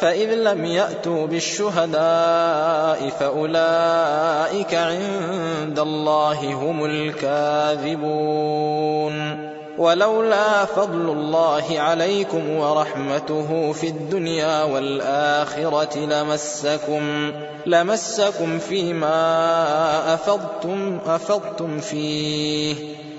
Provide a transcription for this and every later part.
فإذ لم يأتوا بالشهداء فأولئك عند الله هم الكاذبون. ولولا فضل الله عليكم ورحمته في الدنيا والآخرة لمسكم لمسكم فيما أفضتم أفضتم فيه.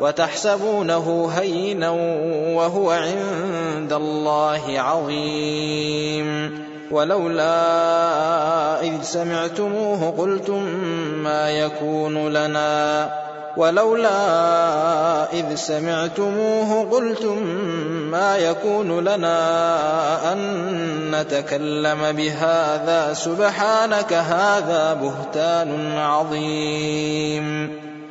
وتحسبونه هينا وهو عند الله عظيم. ولولا إذ سمعتموه قلتم ما يكون لنا. ولولا إذ سمعتموه قلتم ما يكون لنا أن نتكلم بهذا. سبحانك هذا بهتان عظيم.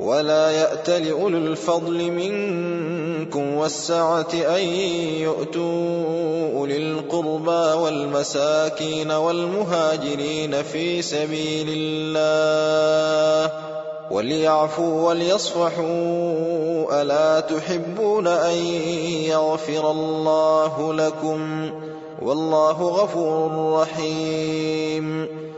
ولا يأت لأولو الفضل منكم والسعة أن يؤتوا أولي القربى والمساكين والمهاجرين في سبيل الله وليعفوا وليصفحوا ألا تحبون أن يغفر الله لكم والله غفور رحيم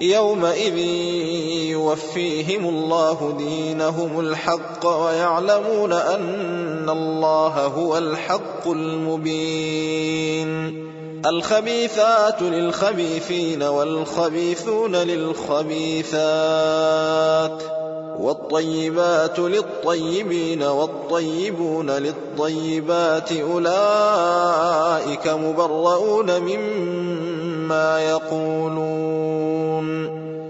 يومئذ يوفيهم الله دينهم الحق ويعلمون أن الله هو الحق المبين. الخبيثات للخبيثين والخبيثون للخبيثات. والطيبات للطيبين والطيبون للطيبات أولئك مبرؤون مما يقولون.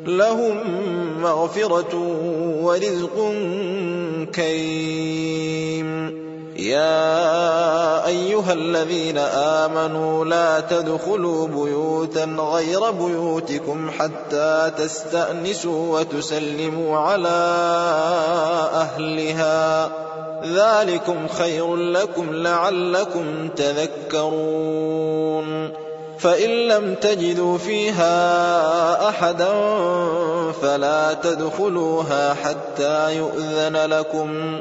لهم مغفرة ورزق كريم. يا أيها الذين آمنوا لا تدخلوا بيوتا غير بيوتكم حتى تستأنسوا وتسلموا على أهلها. ذلكم خير لكم لعلكم تذكرون. فإن لم تجدوا فيها أحدا فلا تدخلوها حتى يؤذن لكم.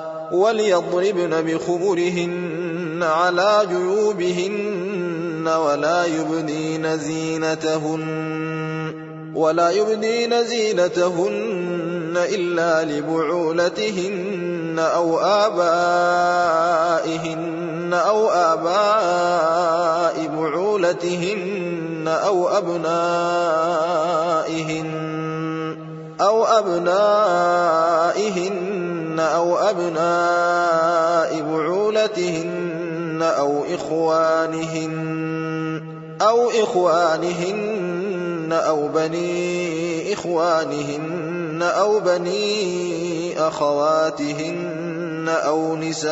وليضربن بخمرهن على جيوبهن ولا يبدين زينتهن ولا يبدين زينتهن إلا لبعولتهن أو آبائهن أو آباء بعولتهن أو أبنائهن أو أبنائهن أو أبناء بعولتهن أو إخوانهن أو إخوانهن أو بني إخوانهن أو بني أخواتهن أو نسائهن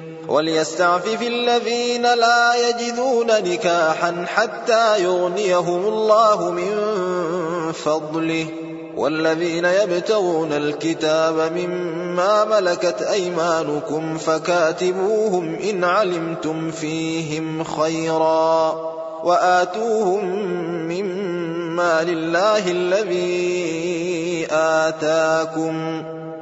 وليستعفف الذين لا يجدون نكاحا حتى يغنيهم الله من فضله. والذين يبتغون الكتاب مما ملكت أيمانكم فكاتبوهم إن علمتم فيهم خيرا. وآتوهم مما لله الذي آتاكم.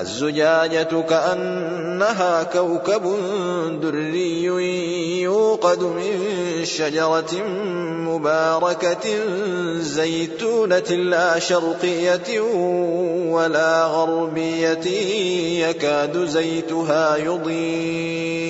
الزجاجة كأنها كوكب دري يوقد من شجرة مباركة زيتونة لا شرقية ولا غربية يكاد زيتها يضيء.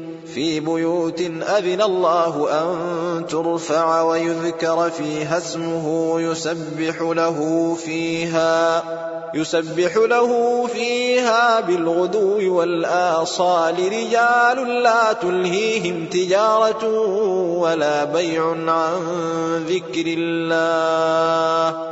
في بيوت أذن الله أن ترفع ويذكر فيها اسمه يسبح له فيها يسبح له فيها بالغدو والآصال. رجال لا تلهيهم تجارة ولا بيع عن ذكر الله.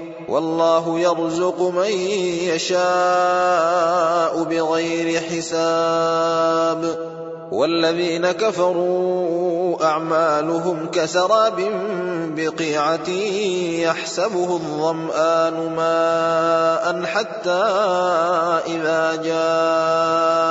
والله يرزق من يشاء بغير حساب. والذين كفروا أعمالهم كسراب بقيعة يحسبه الظمآن ماء حتى إذا جاءه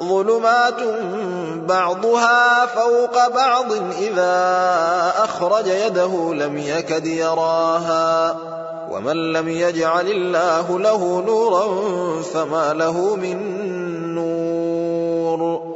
ظلمات بعضها فوق بعض إذا أخرج يده لم يكد يراها ومن لم يجعل الله له نورا فما له من نور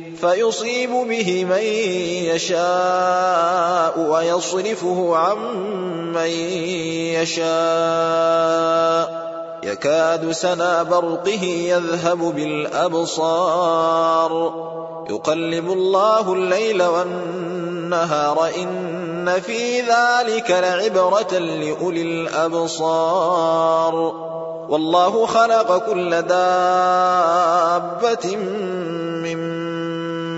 فيصيب به من يشاء ويصرفه عن من يشاء. يكاد سنا برقه يذهب بالأبصار. يقلب الله الليل والنهار إن في ذلك لعبرة لأولي الأبصار. والله خلق كل دابة من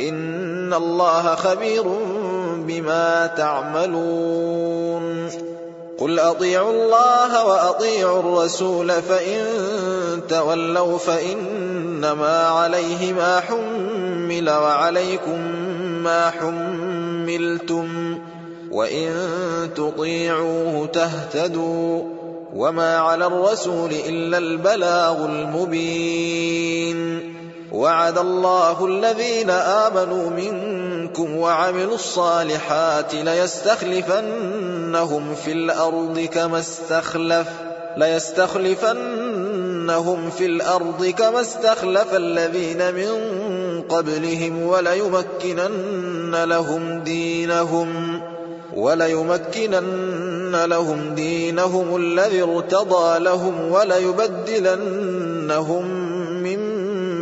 ان الله خبير بما تعملون قل اطيعوا الله واطيعوا الرسول فان تولوا فانما عليه ما حمل وعليكم ما حملتم وان تطيعوه تهتدوا وما على الرسول الا البلاغ المبين وعد الله الذين آمنوا منكم وعملوا الصالحات ليستخلفنهم في الأرض كما استخلف ليستخلفنهم في الأرض كما استخلف الذين من قبلهم وليمكنن لهم دينهم وليمكنن لهم دينهم الذي ارتضى لهم وليبدلنهم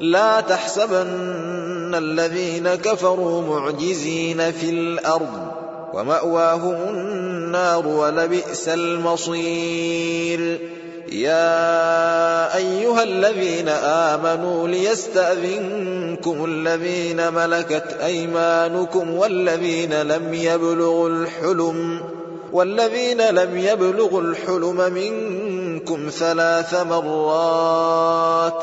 لا تحسبن الذين كفروا معجزين في الأرض ومأواهم النار ولبئس المصير. يا أيها الذين آمنوا ليستأذنكم الذين ملكت أيمانكم والذين لم يبلغوا الحلم والذين لم يبلغوا الحلم منكم ثلاث مرات.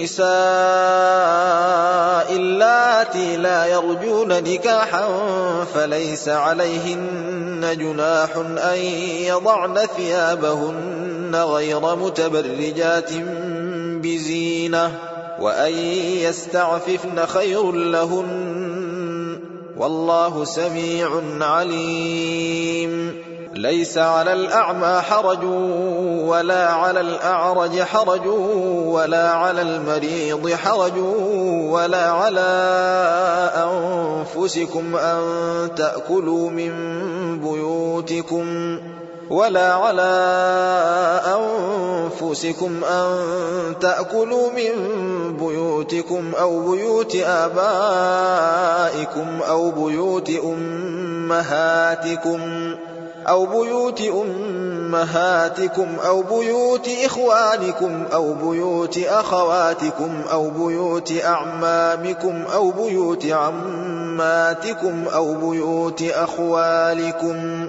النساء اللاتي لا يرجون نكاحا فليس عليهن جناح أن يضعن ثيابهن غير متبرجات بزينة وأن يستعففن خير لهن والله سميع عليم. ليس على الأعمى حرج ولا على الأعرج حرج ولا على المريض حرج ولا على أنفسكم أن تأكلوا من بيوتكم. ولا على أنفسكم أن تأكلوا من بيوتكم أو بيوت آبائكم أو بيوت أمهاتكم أو بيوت أمهاتكم أو بيوت إخوانكم أو بيوت أخواتكم أو بيوت أعمامكم أو بيوت عماتكم أو بيوت أخوالكم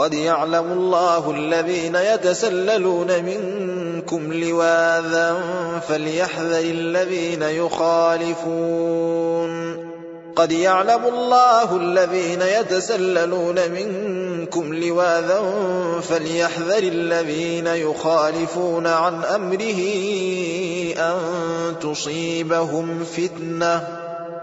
قد يعلم الله الذين يتسللون منكم لواذا فليحذر الذين يخالفون قد يعلم الله الذين يتسللون منكم لواذا فليحذر الذين يخالفون عن أمره أن تصيبهم فتنة